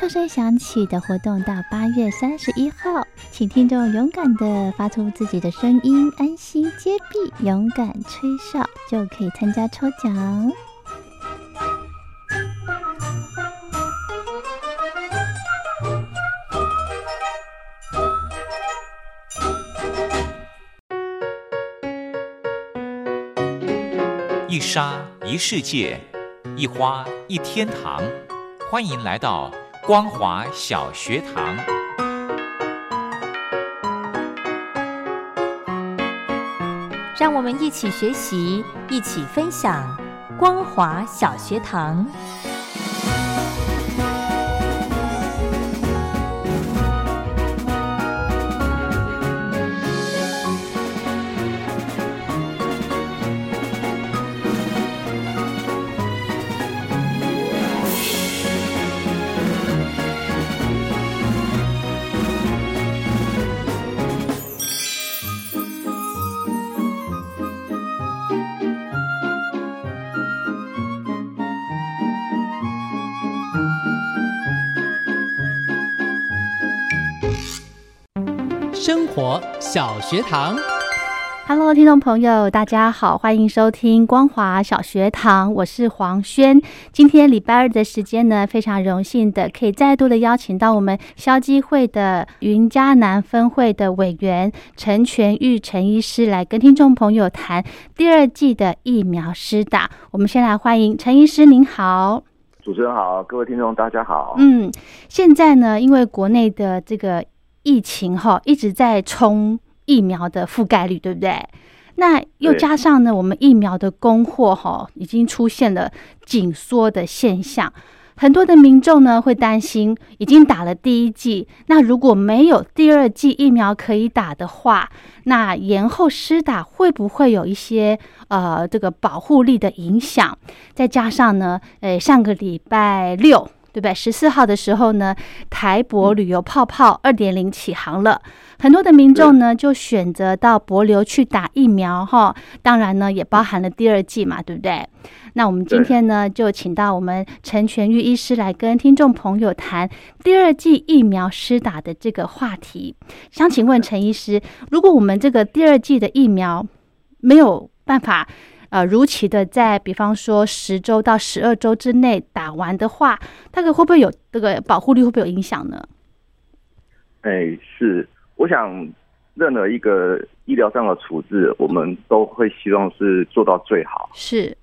哨声响起的活动到八月三十一号，请听众勇敢的发出自己的声音，安心接币，勇敢吹哨，就可以参加抽奖。一沙一世界，一花一天堂，欢迎来到。光华小学堂，让我们一起学习，一起分享。光华小学堂。生活小学堂，Hello，听众朋友，大家好，欢迎收听光华小学堂，我是黄轩。今天礼拜二的时间呢，非常荣幸的可以再度的邀请到我们消基会的云嘉南分会的委员陈全玉陈医师来跟听众朋友谈第二季的疫苗施打。我们先来欢迎陈医师，您好，主持人好，各位听众大家好。嗯，现在呢，因为国内的这个。疫情哈一直在冲疫苗的覆盖率，对不对？那又加上呢，我们疫苗的供货哈已经出现了紧缩的现象，很多的民众呢会担心，已经打了第一剂，那如果没有第二剂疫苗可以打的话，那延后施打会不会有一些呃这个保护力的影响？再加上呢，呃上个礼拜六。对不对？十四号的时候呢，台博旅游泡泡二点零起航了，很多的民众呢就选择到博流去打疫苗哈。当然呢，也包含了第二季嘛，对不对？那我们今天呢，就请到我们陈全玉医师来跟听众朋友谈第二季疫苗施打的这个话题。想请问陈医师，如果我们这个第二季的疫苗没有办法。呃，如期的在比方说十周到十二周之内打完的话，大概会不会有这个保护率会不会有影响呢？哎，是，我想任何一个医疗上的处置，我们都会希望是做到最好。是，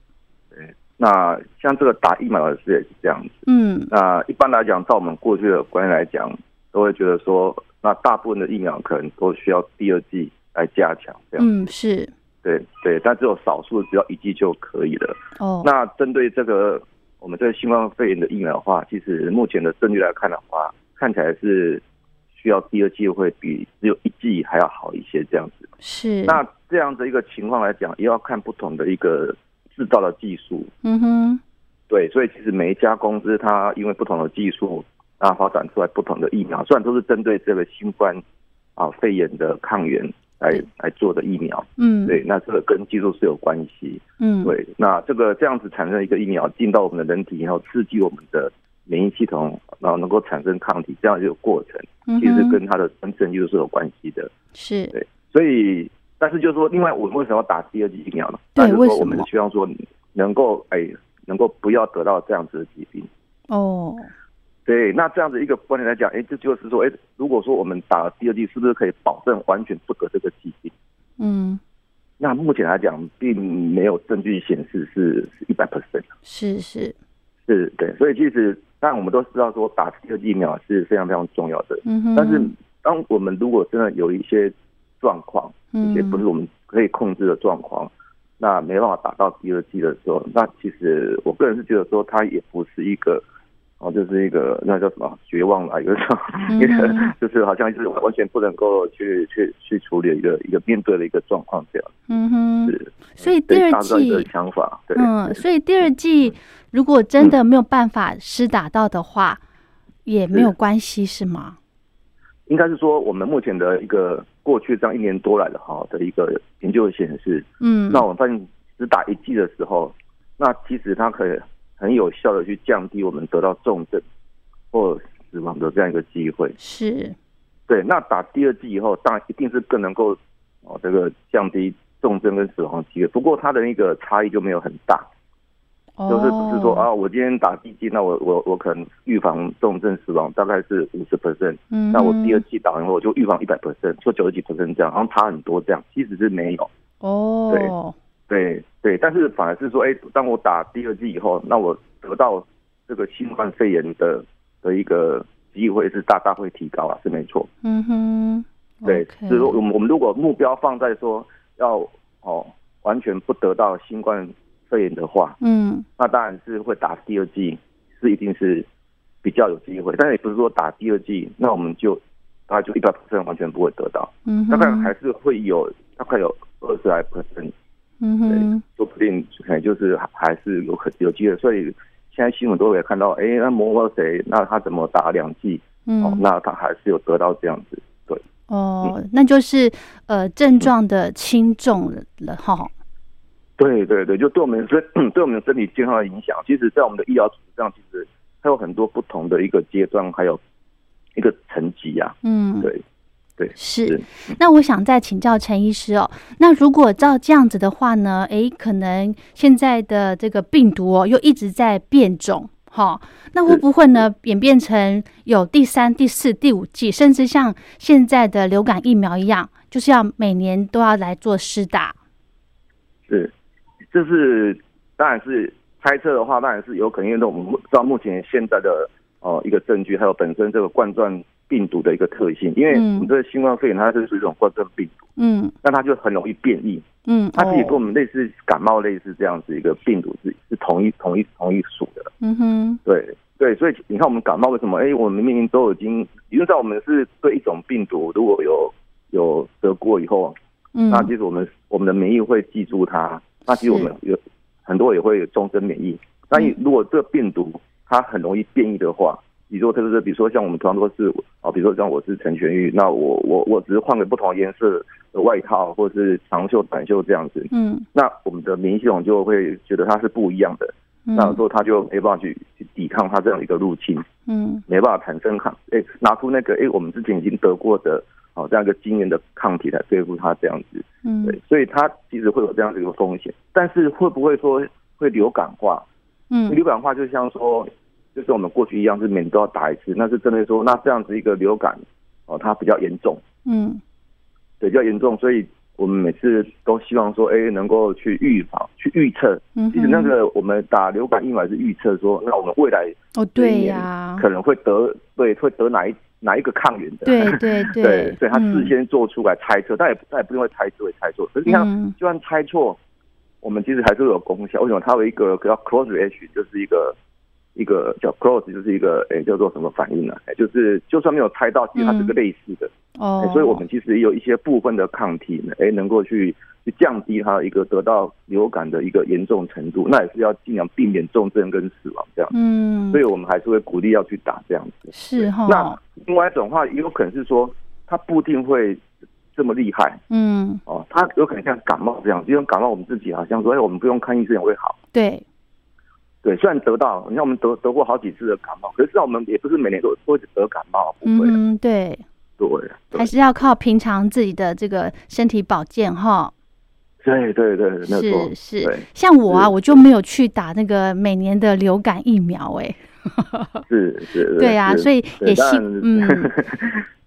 对。那像这个打疫苗的事也是这样子。嗯。那一般来讲，照我们过去的观念来讲，都会觉得说，那大部分的疫苗可能都需要第二剂来加强。这样。嗯，是。对对，但只有少数只要一剂就可以了。哦，那针对这个我们这个新冠肺炎的疫苗的话，其实目前的证据来看的话，看起来是需要第二剂会比只有一剂还要好一些这样子。是。那这样的一个情况来讲，也要看不同的一个制造的技术。嗯哼。对，所以其实每一家公司它因为不同的技术啊，发展出来不同的疫苗，虽然都是针对这个新冠啊肺炎的抗原。来来做的疫苗，嗯，对，那这个跟技术是有关系，嗯，对，那这个这样子产生一个疫苗进到我们的人体以后，刺激我们的免疫系统，然后能够产生抗体，这样一个过程，其实跟它的真正技术是有关系的，是。对，所以，但是就是说，另外我们为什么要打第二剂疫苗呢？对，为什么？我们希望说能够哎，能够不要得到这样子的疾病，哦。对，那这样子一个观点来讲，哎，这就是说，哎，如果说我们打了第二剂，是不是可以保证完全不得这个疾病？嗯，那目前来讲，并没有证据显示是是一百 percent。是是是对，所以其实但我们都知道说打第二剂疫苗是非常非常重要的，嗯哼，但是当我们如果真的有一些状况，嗯一些不是我们可以控制的状况，那没办法打到第二剂的时候，那其实我个人是觉得说它也不是一个。哦，就是一个那叫什么绝望了，有时候嗯。一个就是好像就是完全不能够去去去处理一个一个面对的一个状况这样。嗯哼，是，所以第二对大致上一个，想法，对，嗯，所以第二季如果真的没有办法施打到的话，也没有关系是吗？应该是说我们目前的一个过去这样一年多来的哈的一个研究显示，嗯，那我们发现只打一季的时候，那其实它可以很有效的去降低我们得到重症或死亡的这样一个机会。是，对，那打第二剂以后，当然一定是更能够哦这个降低重症跟死亡机会。不过它的那个差异就没有很大，就是不是说哦，啊，我今天打第一剂，那我我我可能预防重症死亡大概是五十 percent，嗯，那我第二剂打完后我就预防一百 percent，说九十几 percent 这样，然后差很多这样，其实是没有。哦，对对对，但是反而是说，哎，当我打第二剂以后，那我得到这个新冠肺炎的的一个机会是大大会提高啊，是没错。嗯哼，对所以说我们我们如果目标放在说要哦完全不得到新冠肺炎的话，嗯那当然是会打第二剂，是一定是比较有机会，但是也不是说打第二剂，那我们就大概就一百 percent 完全不会得到，嗯，大概还是会有大概有二十来 percent。嗯哼，说不定可能就是还还是有可有机会，所以现在新闻都会看到，哎，那某某谁，那他怎么打两剂？哦，嗯那他还是有得到这样子，对，哦，那就是呃症状的轻重了哈。对对对，就对我们身 对我们身体健康的影响，其实在我们的医疗组织上，其实它有很多不同的一个阶段，还有一个层级啊，嗯，对对是是。那我想再请教陈医师哦，那如果照这样子的话呢，诶，可能现在的这个病毒哦又一直在变种。哈，那会不会呢演变成有第三、第四、第五季，甚至像现在的流感疫苗一样，就是要每年都要来做施打？是，这是当然是猜测的话，当然是有可能，因为我们知道目前现在的哦、一个证据，还有本身这个冠状病毒的一个特性，因为嗯。我们这个新冠肺炎它是属于一种冠状病毒，嗯。那它就很容易变异，嗯，它其实跟我哦们类似感冒类似这样子一个病毒是是同一同一同一属的，嗯哼，对对，所以你看我们感冒为什么？哎，我们明明都已经，因为在我们是对一种病毒如果有有得过以后，嗯。那其实我们我们的免疫会记住它，那其实我们有很多也会有终身免疫。那你如果这个病毒它很容易变异的话，比如说特别是比如说像我们同样都是啊，比如说像我是陈全玉，那我我我只是换个不同颜色的外套或者是长袖短袖这样子，嗯。那我们的免疫系统就会觉得它是不一样的，嗯。那有时候它就没办法去去抵抗它这样一个入侵。嗯。没办法产生抗，哎，拿出那个哎，我们之前已经得过的哦这样一个经验的抗体来对付它这样子，嗯。对，所以它其实会有这样的一个风险，但是会不会说会流感化？嗯。流感化就像说，就是我们过去一样是每年都要打一次，那是针对说那这样子一个流感哦，它比较严重，嗯对，比较严重，所以我们每次都希望说，哎，能够去预防、去预测。嗯，其实那个我们打流感疫苗是预测说，那我们未来哦对呀，可能会得对会得哪一哪一个抗原的，对对 对，所以他事嗯先做出来猜测，但也但也不一定会猜对猜错。可是你看，嗯就算猜错，我们其实还是有功效。为什么？它有一个叫 close reaction，就是一个一个叫 close，就是一个诶、叫做什么反应呢、诶就是就算没有猜到，其实它是个类似的。哦诶，所以我们其实也有一些部分的抗体呢，诶、能够去去降低它一个得到流感的一个严重程度。那也是要尽量避免重症跟死亡这样。嗯所以我们还是会鼓励要去打这样子。是哈那另外一种话，也有可能是说，它不一定会这么厉害嗯哦，它有可能像感冒这样，就像感冒我们自己好像说，哎，我们不用看医生也会好。对对，虽然得到，你看我们得得过好几次的感冒，可是我们也不是每年都都得感冒，不会，嗯对，对，对还是要靠平常自己的这个身体保健哈。对对对，没错是，是对，像我啊，我就没有去打那个每年的流感疫苗、哎，是是，对啊，所以也希嗯。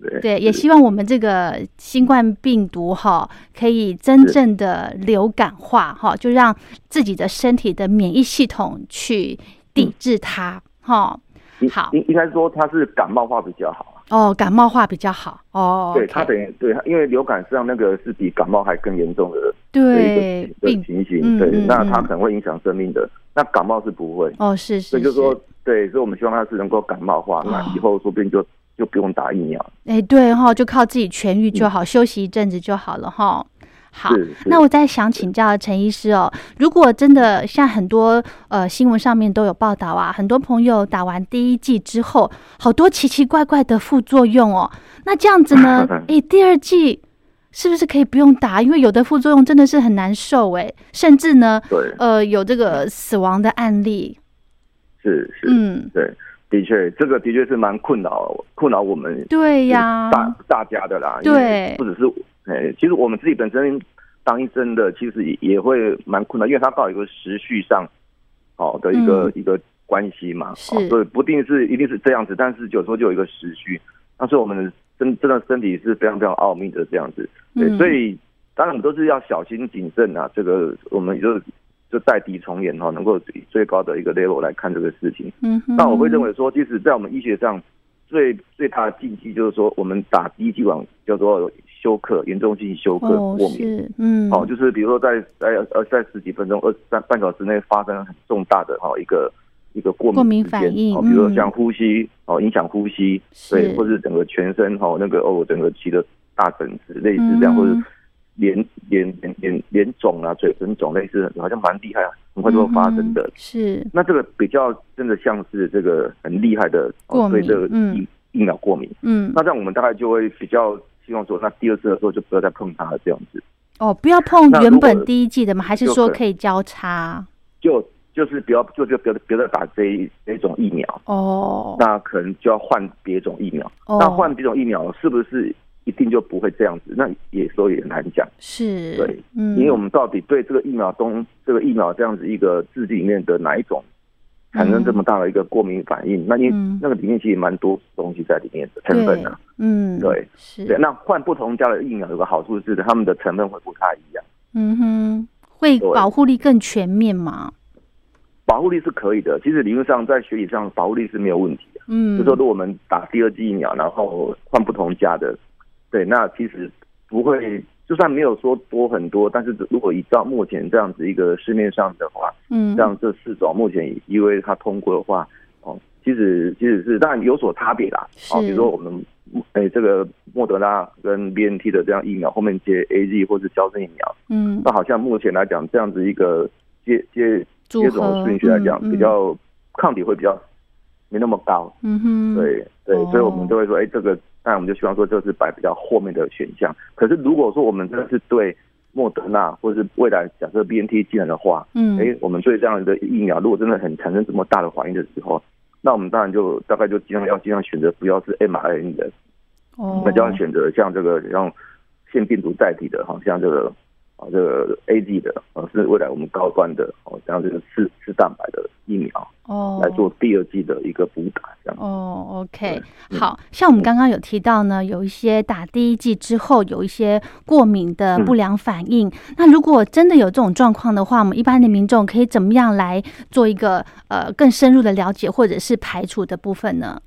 对对，也 希望我们这个新冠病毒哈，可以真正的流感化哈，就让自己的身体的免疫系统去抵制它哈。应好应应该说它是感冒化比较好啊。哦，感冒化比较好哦。对它等于对它，因为流感实际上那个是比感冒还更严重的的对一个病的情形，嗯对，那它可能会影响生命的。那感冒是不会，哦，是是所以就是说，对，所以我们希望他是能够感冒化，那哦以后说不定就就不用打疫苗。哎，对哈，就靠自己痊愈就好，休息一阵子就好了哈。好那我再想请教陈医师哦，如果真的像很多呃新闻上面都有报道啊，很多朋友打完第一剂之后，好多奇奇怪怪的副作用哦，那这样子呢，哎，第二剂是不是可以不用打？因为有的副作用真的是很难受哎，甚至呢，对，呃，有这个死亡的案例。是是，嗯，对，的确，这个的确是蛮困扰困扰我们对呀，大大家的啦。对不只是，哎，其实我们自己本身当医生的，其实也也会蛮困扰，因为它刚好有一个时序上，好的一个、嗯。一个关系嘛，是哦所以不一定是一定是这样子，但是有时候就有一个时序，但是我们身真真的身体是非常非常奥秘的这样子，对，嗯。所以当然我们都是要小心谨慎啊，这个我们就就在敌从严哈，能够以最高的一个 level 来看这个事情。嗯，那我会认为说，即使，在我们医学上最最大的禁忌就是说，我们打第一剂网叫做休克，严重性休克哦过敏。是，嗯，哦，就是比如说在在呃在十几分钟、二三半小时内发生很重大的哈、一个一个过过敏反应哦，比如说嗯。像呼吸哦影响呼吸，对，或者整个全身哈、那个哦整个起的大疹子类似这样，嗯。或者脸脸脸脸脸肿啊、嘴唇肿类似，好像蛮厉害啊，很快就会发生的。嗯是，那这个比较真的像是这个很厉害的过敏哦对这个嗯疫疫苗过敏。嗯，那这样我们大概就会比较希望说，那第二次的时候就不要再碰它了，这样子。哦，不要碰原本第一季的吗？还是说可以交叉？就就是不要就就不要不要再打这一这一种疫苗，哦，那可能就要换别种疫苗。哦那换别种疫苗是不是一定就不会这样子？那也所以也很难讲，是，对，嗯，因为我们到底对这个疫苗中这个疫苗这样子一个制剂里面的哪一种产生这么大的一个过敏反应？那因为嗯那个里面其实蛮多东西在里面的成分啊。嗯，对是，对，那换不同家的疫苗有个好处是，他们的成分会不太一样。嗯哼，会保护力更全面嘛？保护力是可以的，其实理论上在学理上保护力是没有问题的。嗯，就说如果我们打第二剂疫苗，然后换不同家的，对，那其实不会，就算没有说多很多，但是如果依照目前这样子一个市面上的话，嗯，像这四种目前因为它通过的话，哦，其实其实是当然有所差别啦。哦，比如说我们诶、这个莫德拉跟 B N T 的这样疫苗后面接 A Z 或是胶生疫苗，嗯，那好像目前来讲这样子一个接接接种顺序来讲，嗯嗯比较抗体会比较没那么高。嗯哼，对对，哦所以我们就会说，哎，这个当然我们就希望说这是摆比较后面的选项。可是如果说我们真的是对莫德纳或者是未来假设 B N T 进来的话，嗯，哎，我们对这样的疫苗，如果真的很产生这么大的怀疑的时候，那我们当然就大概就尽量要尽量选择不要是 m R N 的，哦，那就要选择像这个像腺病毒载体的，好，像这个啊这个 A Z 的，啊是未来我们高端的哦，像这个次次蛋白的疫苗哦，来做第二季的一个补打，这样。哦，OK，好像我们刚刚有提到呢，有一些打第一剂之后有一些过敏的嗯不良反应。那如果真的有这种状况的话，我们一般的民众可以怎么样来做一个呃更深入的了解，或者是排除的部分呢？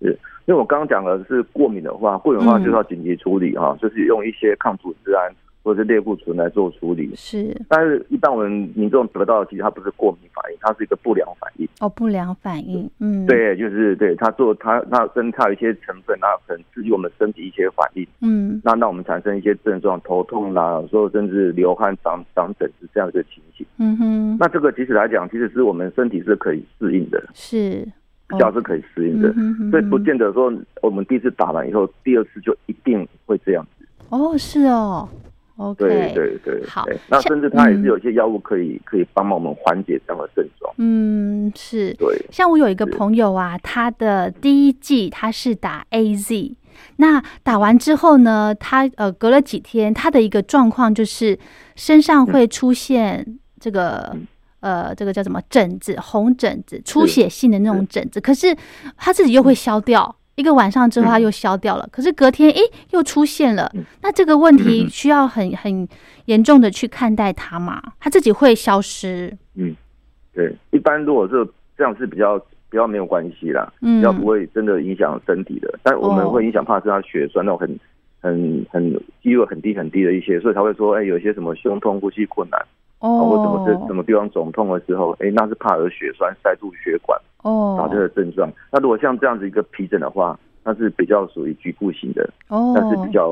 是因为我刚刚讲的是过敏的话，过敏的话嗯就是要紧急处理哈、就是用一些抗组织胺或者是类固醇来做处理。是但是，一般我们民众得到的其实它不是过敏反应，它是一个不良反应。哦，不良反应，嗯，，对，就是对它做它它跟它有一些成分，它可能刺激我们身体一些反应，嗯，那让我们产生一些症状，头痛啦，有时候甚至流汗、长长疹子这样的一个情形。嗯哼，那这个其实来讲，其实是我们身体是可以适应的，是，比较是可以适应的嗯。哼哼所以不见得说我们第一次打完以后，第二次就一定会这样子。哦，是哦，OK，对对对，好那甚至它也嗯。是有一些药物可以可以帮忙我们缓解这样的症状。嗯，是，对，像我有一个朋友啊，他的第一剂他是打 A Z，那打完之后呢，他呃隔了几天，他的一个状况就是身上会出现这个、嗯。呃，这个叫什么疹子、红疹子、出血性的那种疹子，可是他自己又会消掉，一个晚上之后它又消掉了，可是隔天诶又出现了，那这个问题需要很很严重的去看待它嘛？它自己会消失？嗯，对，一般如果是这样是比较比较没有关系啦，嗯，要不会真的影响身体的，但我们会影响，怕是他血栓那种很很很肌肉很低很低的一些，所以才会说，哎，有一些什么胸痛、呼吸困难。哦，或什么是什么地方肿痛的时候，哎，那是怕有血栓塞住血管哦，导致的症状。那如果像这样子一个皮疹的话，那是比较属于局部型的哦，但是比较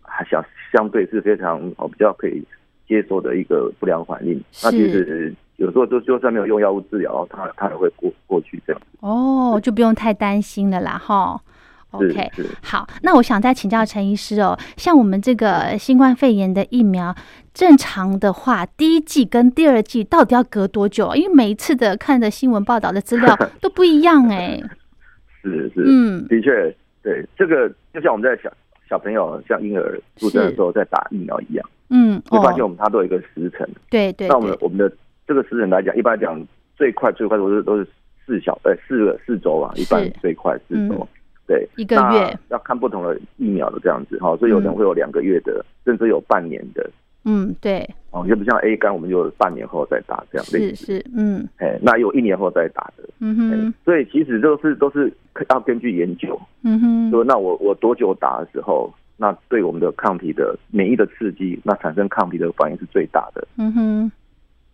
还相相对是非常哦比较可以接受的一个不良反应。那其实有时候就就算没有用药物治疗，它它也会过过去这样。哦，就不用太担心了啦，哈。OK，好，那我想再请教陈医师哦，像我们这个新冠肺炎的疫苗，正常的话，第一季跟第二季到底要隔多久？因为每一次的看的新闻报道的资料 都不一样哎。是是，嗯，的确，对，这个就像我们在小小朋友像婴儿出生的时候在打疫苗一样，嗯，会发现我们它都有一个时辰，对对。那我们我们的这个时辰来讲，一般来讲最快最快都是都是四小呃四个四周啊，一般最快四周。对，一个月要看不同的疫苗的这样子哈，所以有人会有两个月的，甚至有半年的。嗯，对。哦，就不像 A 肝，我们就半年后再打这样。是是，嗯。哎，那有一年后再打的。嗯哼。所以其实都是都是要根据研究。嗯哼。说那我我多久打的时候，那对我们的抗体的免疫的刺激，那产生抗体的反应是最大的。嗯哼。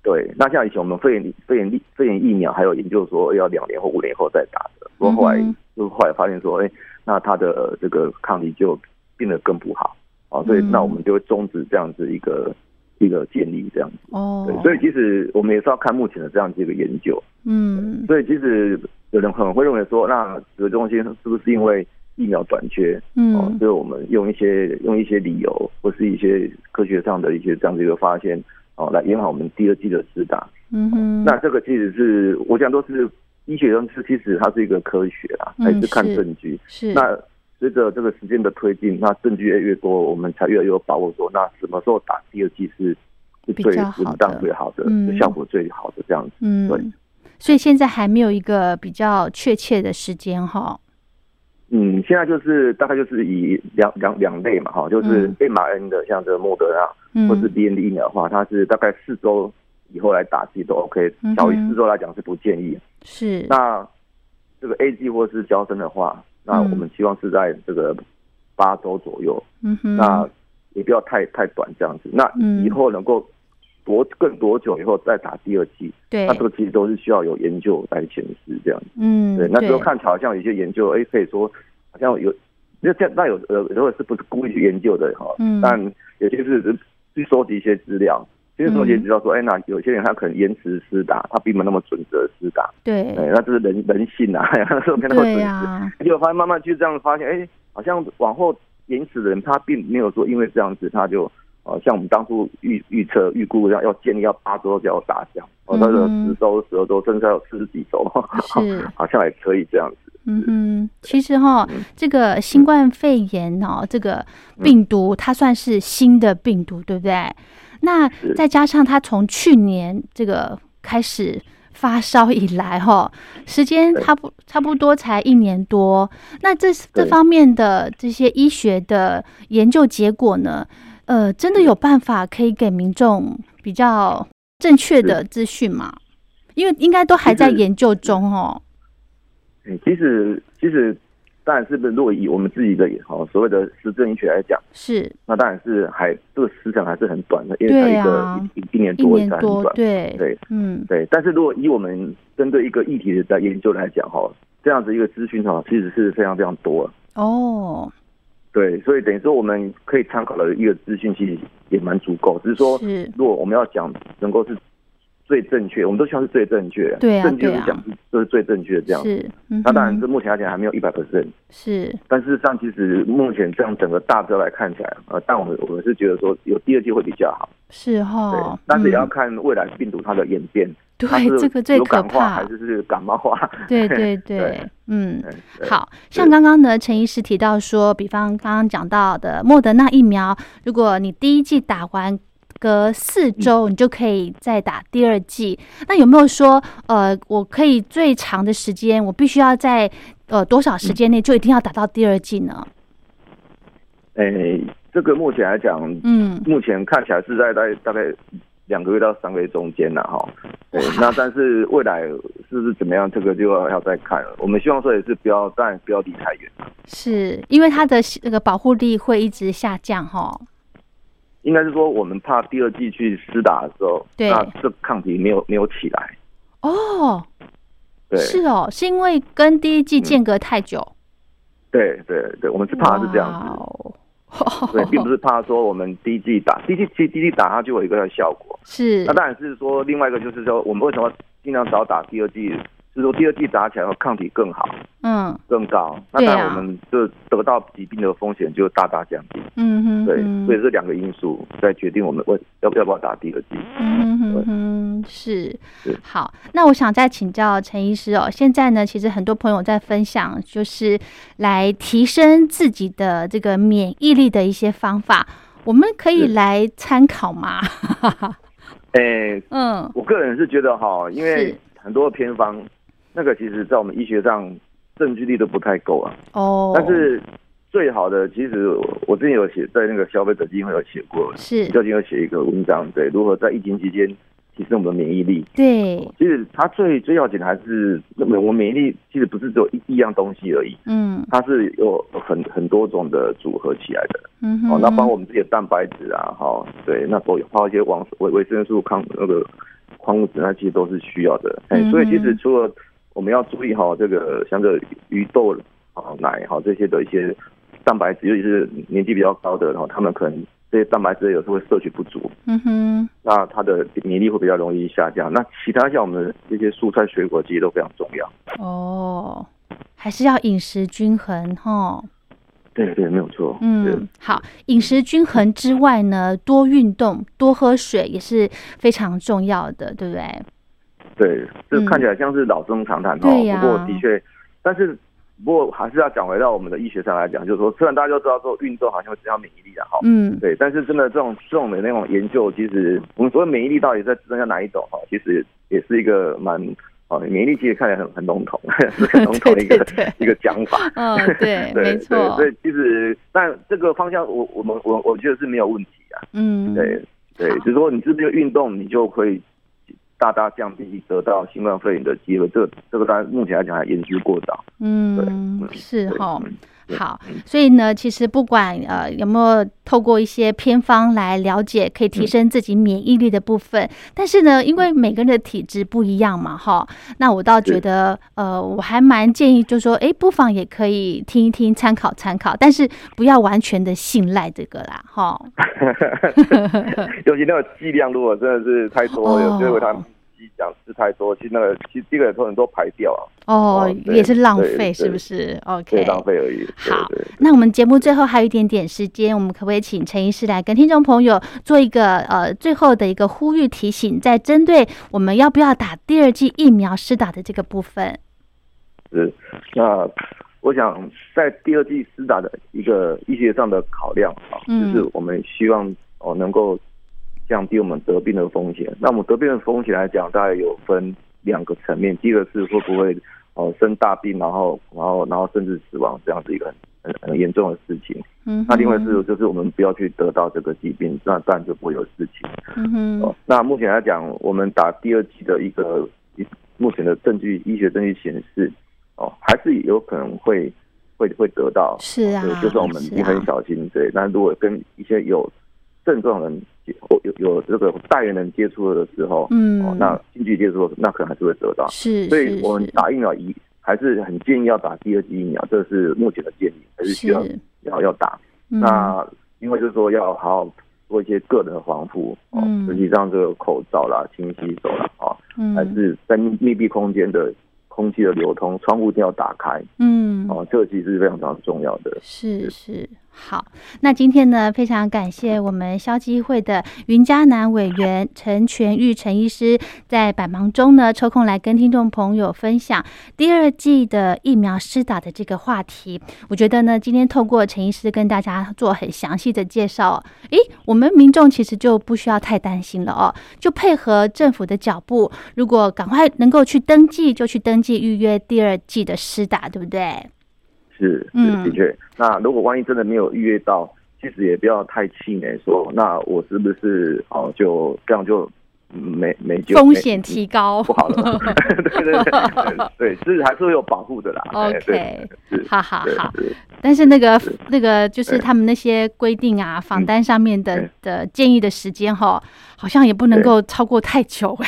对，那像以前我们肺炎肺炎肺炎疫苗，还有研究说要两年或五年后再打的，不过后来就后来发现说，哎，那它的这个抗体就变得更不好啊，所以那我们就会终止这样子一个一个建立这样子。哦，对，所以其实我们也是要看目前的这样子一个研究。嗯，所以其实有人可能会认为说，那这个东西是不是因为疫苗短缺？嗯，哦，所以我们用一些用一些理由或是一些科学上的一些这样子一个发现。哦，来延缓我们第二季的施打。嗯哼，那这个其实是我讲都是医学上是，其实它是一个科学啊，还是看证据。是。那随着这个时间的推进，那证据越越多，我们才越有把握说，那什么时候打第二剂是是最稳当、最好的，效果最好的这样子。嗯，对。所以现在还没有一个比较确切的时间哈。嗯，现在就是大概就是以两两两类嘛，哈，就是 mRNA 的，像这个莫德纳或是 B N D 疫苗的话，它是大概四周以后来打，其实都 OK，小于四周来讲是不建议。是。那这个 AG 或是胶生的话，那我们希望是在这个八周左右。嗯哼。那也不要太太短这样子。那以后能够多更多久以后再打第二剂？对。那这个其实都是需要有研究来显示这样子。嗯。对，那时候看起来好像有些研究，哎，可以说。好像有，那这那有呃，如果是不是故意去研究的哈？嗯。但有些是去收集一些资料，其实收集资料说，哎，那有些人他可能延迟施打，他并没有那么准则施打。对。哎，那这是人人性啊，说没那么准时。结果发现慢慢就这样发现，哎，好像往后延迟的人，他并没有说因为这样子，他就呃，像我们当初预预测预估要要建立要八周就要打这样，哦，他的十周、十二周，甚至有四十几周，好像也可以这样子。嗯嗯，其实哈，这个新冠肺炎哦，这个病毒它算是新的病毒，对不对？那再加上它从去年这个开始发烧以来，哈，时间差不差不多才一年多。那这这方面的这些医学的研究结果呢？呃，真的有办法可以给民众比较正确的资讯吗？因为应该都还在研究中哦。其实，其实，当然是不是，如果以我们自己的哦所谓的实证医学来讲，是，那当然是还这个时长还是很短的，因为它一个一一年多一年多，对对，嗯，对。但是如果以我们针对一个议题的在研究来讲哈，这样子一个资讯哈，其实是非常非常多哦。对，所以等于说我们可以参考的一个资讯其实也蛮足够，只是说，如果我们要讲能够是。最正确，我们都希望是最正确。对啊，正确是讲是这是最正确的这样。是，那当然这目前来讲还没有一百 percent。是，但事实上其实目前这样整个大致来看起来，呃，但我们我们是觉得说有第二季会比较好。是哈。对，但是也要看未来病毒它的演变。对，这个最可怕。还是是感冒化？对 对对，嗯，好像刚刚呢，陈医师提到说，比方刚刚讲到的莫德纳疫苗，如果你第一季打完。隔四周你就可以再打第二剂。那有没有说，呃，我可以最长的时间，我必须要在呃多少时间内就一定要打到第二季呢？诶、这个目前来讲，嗯，目前看起来是在在大概两个月到三个月中间了，哈。对，那但是未来是不是怎么样，这个就要要再看了。我们希望说也是不要，当然不要离太远。是因为它的那个保护力会一直下降哈。应该是说，我们怕第二季去施打的时候，对那这抗体没有没有起来。哦，对，是哦，是因为跟第一季间隔太久，对对对，我们是怕是这样子。子。对，并不是怕说我们滴剂打，第一季其实滴剂打它就有一个效果。是那当然是说另外一个就是说，我们为什么尽量少打第二季？是说第二季打起来后抗体更好、嗯更高，那当然我们就得到疾病的风险就大大降低。嗯哼对，所以这两个因素在决定我们为要要不要打第二季。嗯哼哼，是是好。那我想再请教陈医师哦，现在呢，其实很多朋友在分享，就是来提升自己的这个免疫力的一些方法，我们可以是来参考吗？哎、嗯，我个人是觉得哈，因为很多偏方，那个其实在我们医学上证据力都不太够啊。哦，但是最好的，其实我之前有写在那个消费者基金会有写过，是消金有写一个文章，对，如何在疫情期间提升我们的免疫力。对，其实它最最要紧的还是，我们免疫力其实不是只有一一样东西而已，嗯它是有很很多种的组合起来的。嗯哼，哦，那包括我们自己的蛋白质啊，哈，对，那都有，包括一些网维维生素、抗那个矿物质，那其实都是需要的。哎、嗯所以其实除了我们要注意哈，这个像这个鱼豆、啊奶哈这些的一些蛋白质，尤其是年纪比较高的，然后他们可能这些蛋白质有时候会摄取不足，嗯哼，那它的免疫力会比较容易下降。那其他像我们的这些蔬菜水果，其实都非常重要。哦，还是要饮食均衡哈。对对，没有错。嗯，好，饮食均衡之外呢，多运动、多喝水也是非常重要的，对不对？对，这嗯。看起来像是老生常谈哈、对呀。不过的确，但是不过还是要讲回到我们的医学上来讲，就是说，虽然大家都知道说运动好像会增强免疫力的哈，嗯，对，但是真的这种这种的那种研究，其实我们所谓免疫力到底在增加哪一种哈，其实也是一个蛮哦，免疫力其实看起来很很笼统，是很笼统的一个一个讲法。嗯，对，对没错。对，所以其实但这个方向我我们我我觉得是没有问题啊。嗯，对对，就是说你是不是运动，你就可以大大降低得到新冠肺炎的机会。这个这个当然目前来讲还言之过早。嗯，嗯对是哈。好，所以呢，其实不管呃有没有透过一些偏方来了解可以提升自己免疫力的部分，但是呢，因为每个人的体质不一样嘛，哈，那我倒觉得呃，我还蛮建议，就说，哎，不妨也可以听一听，参考参考，但是不要完全的信赖这个啦，哈。尤其那个剂量如果真的是太多，哦有些会他讲吃太多，其实那个其实这个很多人都排掉啊，哦也是浪费，是不是，？OK，浪费而已。好，那我们节目最后还有一点点时间，我们可不可以请陈医师来跟听众朋友做一个呃最后的一个呼吁提醒，在针对我们要不要打第二剂疫苗施打的这个部分？是。那我想在第二季施打的一个医学上的考量啊，嗯就是我们希望哦能够降低我们得病的风险。那我们得病的风险来讲，大概有分两个层面，第一个是会不会哦生大病，然后然后然后甚至死亡这样子一个很很很严重的事情。嗯，那另外是就是我们不要去得到这个疾病，那当然就不会有事情。嗯哼哦，那目前来讲，我们打第二剂的一个一目前的证据，医学证据显示，哦，还是有可能会会会得到。是啊，就算我们是也很啊小心，对。那如果跟一些有症状人接有有有这个代言人接触了的时候，嗯。哦，那近距离接触，那可能还是会得到。是，所以我们打疫苗一还是很建议要打第二剂疫苗，这是目前的建议，还是需要是要要打。嗯。那因为就是说要好好做一些个人的防护哦嗯，实际上这个口罩啦、勤洗手啦，啊，嗯。还是在密密闭空间的空气的流通，窗户一定要打开。嗯。哦，这个其实是非常非常重要的。是是好，那今天呢，非常感谢我们消基会的云嘉南委员陈全玉陈医师，在百忙中呢抽空来跟听众朋友分享第二季的疫苗施打的这个话题。我觉得呢，今天透过陈医师跟大家做很详细的介绍，诶，我们民众其实就不需要太担心了哦，就配合政府的脚步，如果赶快能够去登记，就去登记预约第二季的施打，对不对？是，嗯的确。那如果万一真的没有预约到，其实也不要太气馁，说那我是不是哦就这样就没没就风险提高不好了？对对对对，是还是会有保护的啦。OK，好好好。但是那个那个就是他们那些规定啊，访单上面的的建议的时间哈，好像也不能够超过太久。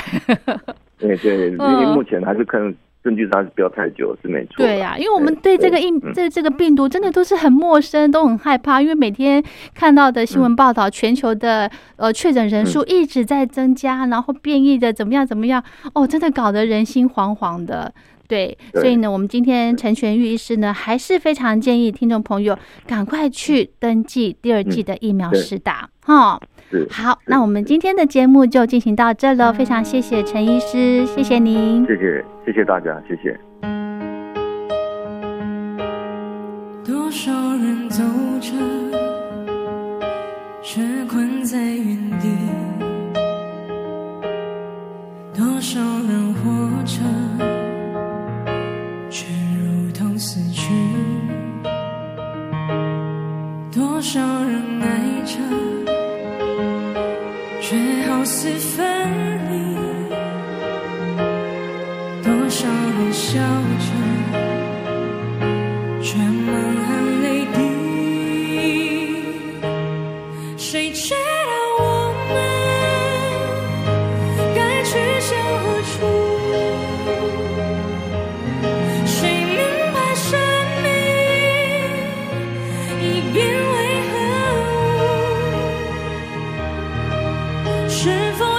对对，因为目前还是看。证据上是不要太久是没错。对呀，因为我们对这个疫这这个病毒真的都是很陌生，都很害怕。因为每天看到的新闻报道，全球的呃确诊人数一直在增加，然后变异的怎么样怎么样，哦，真的搞得人心惶惶的。对，所以呢，我们今天陈全玉医师呢，还是非常建议听众朋友赶快去登记第二季的疫苗施打，哈。好，那我们今天的节目就进行到这了，非常谢谢陈医师，谢谢您，谢谢，谢谢大家，谢谢。多少人走着，却困在原地；多少人活着，是否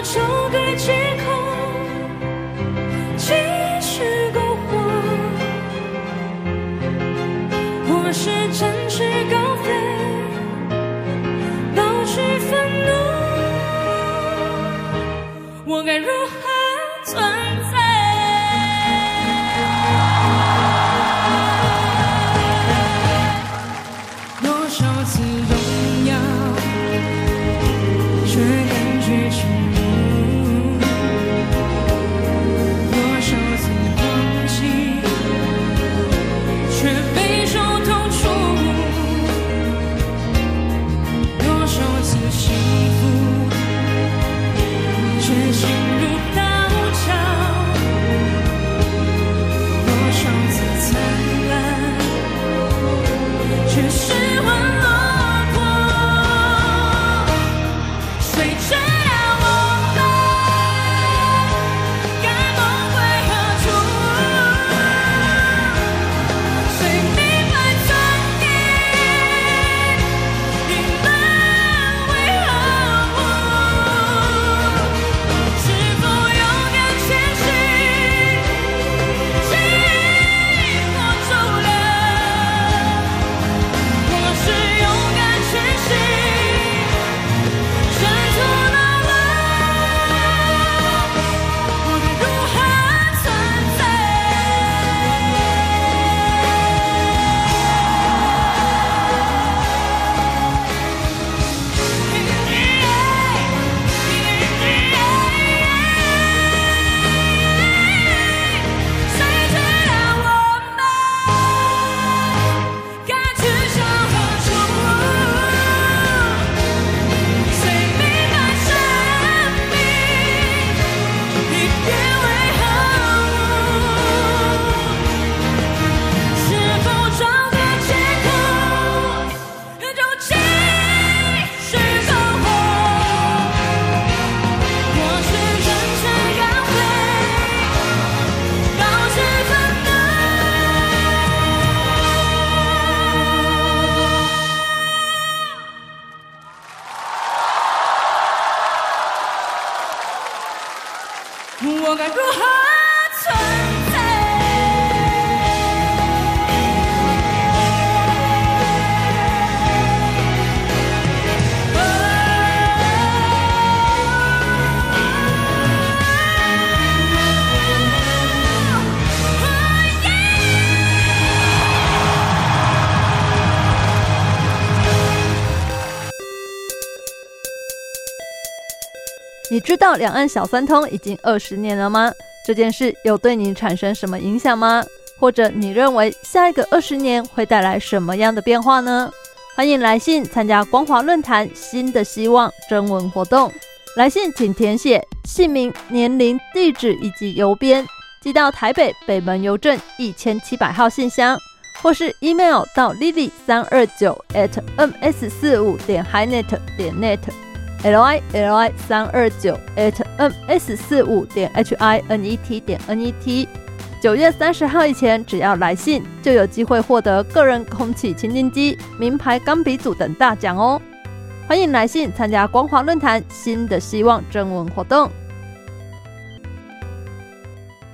你知道两岸小三通已经二十年了吗？这件事有对你产生什么影响吗？或者你认为下一个二十年会带来什么样的变化呢？欢迎来信参加光华论坛新的希望征文活动。来信请填写姓名、年龄、地址以及邮编，寄到台北北门邮政一千七百号信箱，或是 email 到 lily 三二九 at ms 四五点 hinet 点 net l i l i 三二九 at ms 四五点 h i n e t 点 n e t。九月三十号以前，只要来信，就有机会获得个人空气清新机、名牌钢笔组等大奖哦。欢迎来信参加光华论坛新的希望征文活动。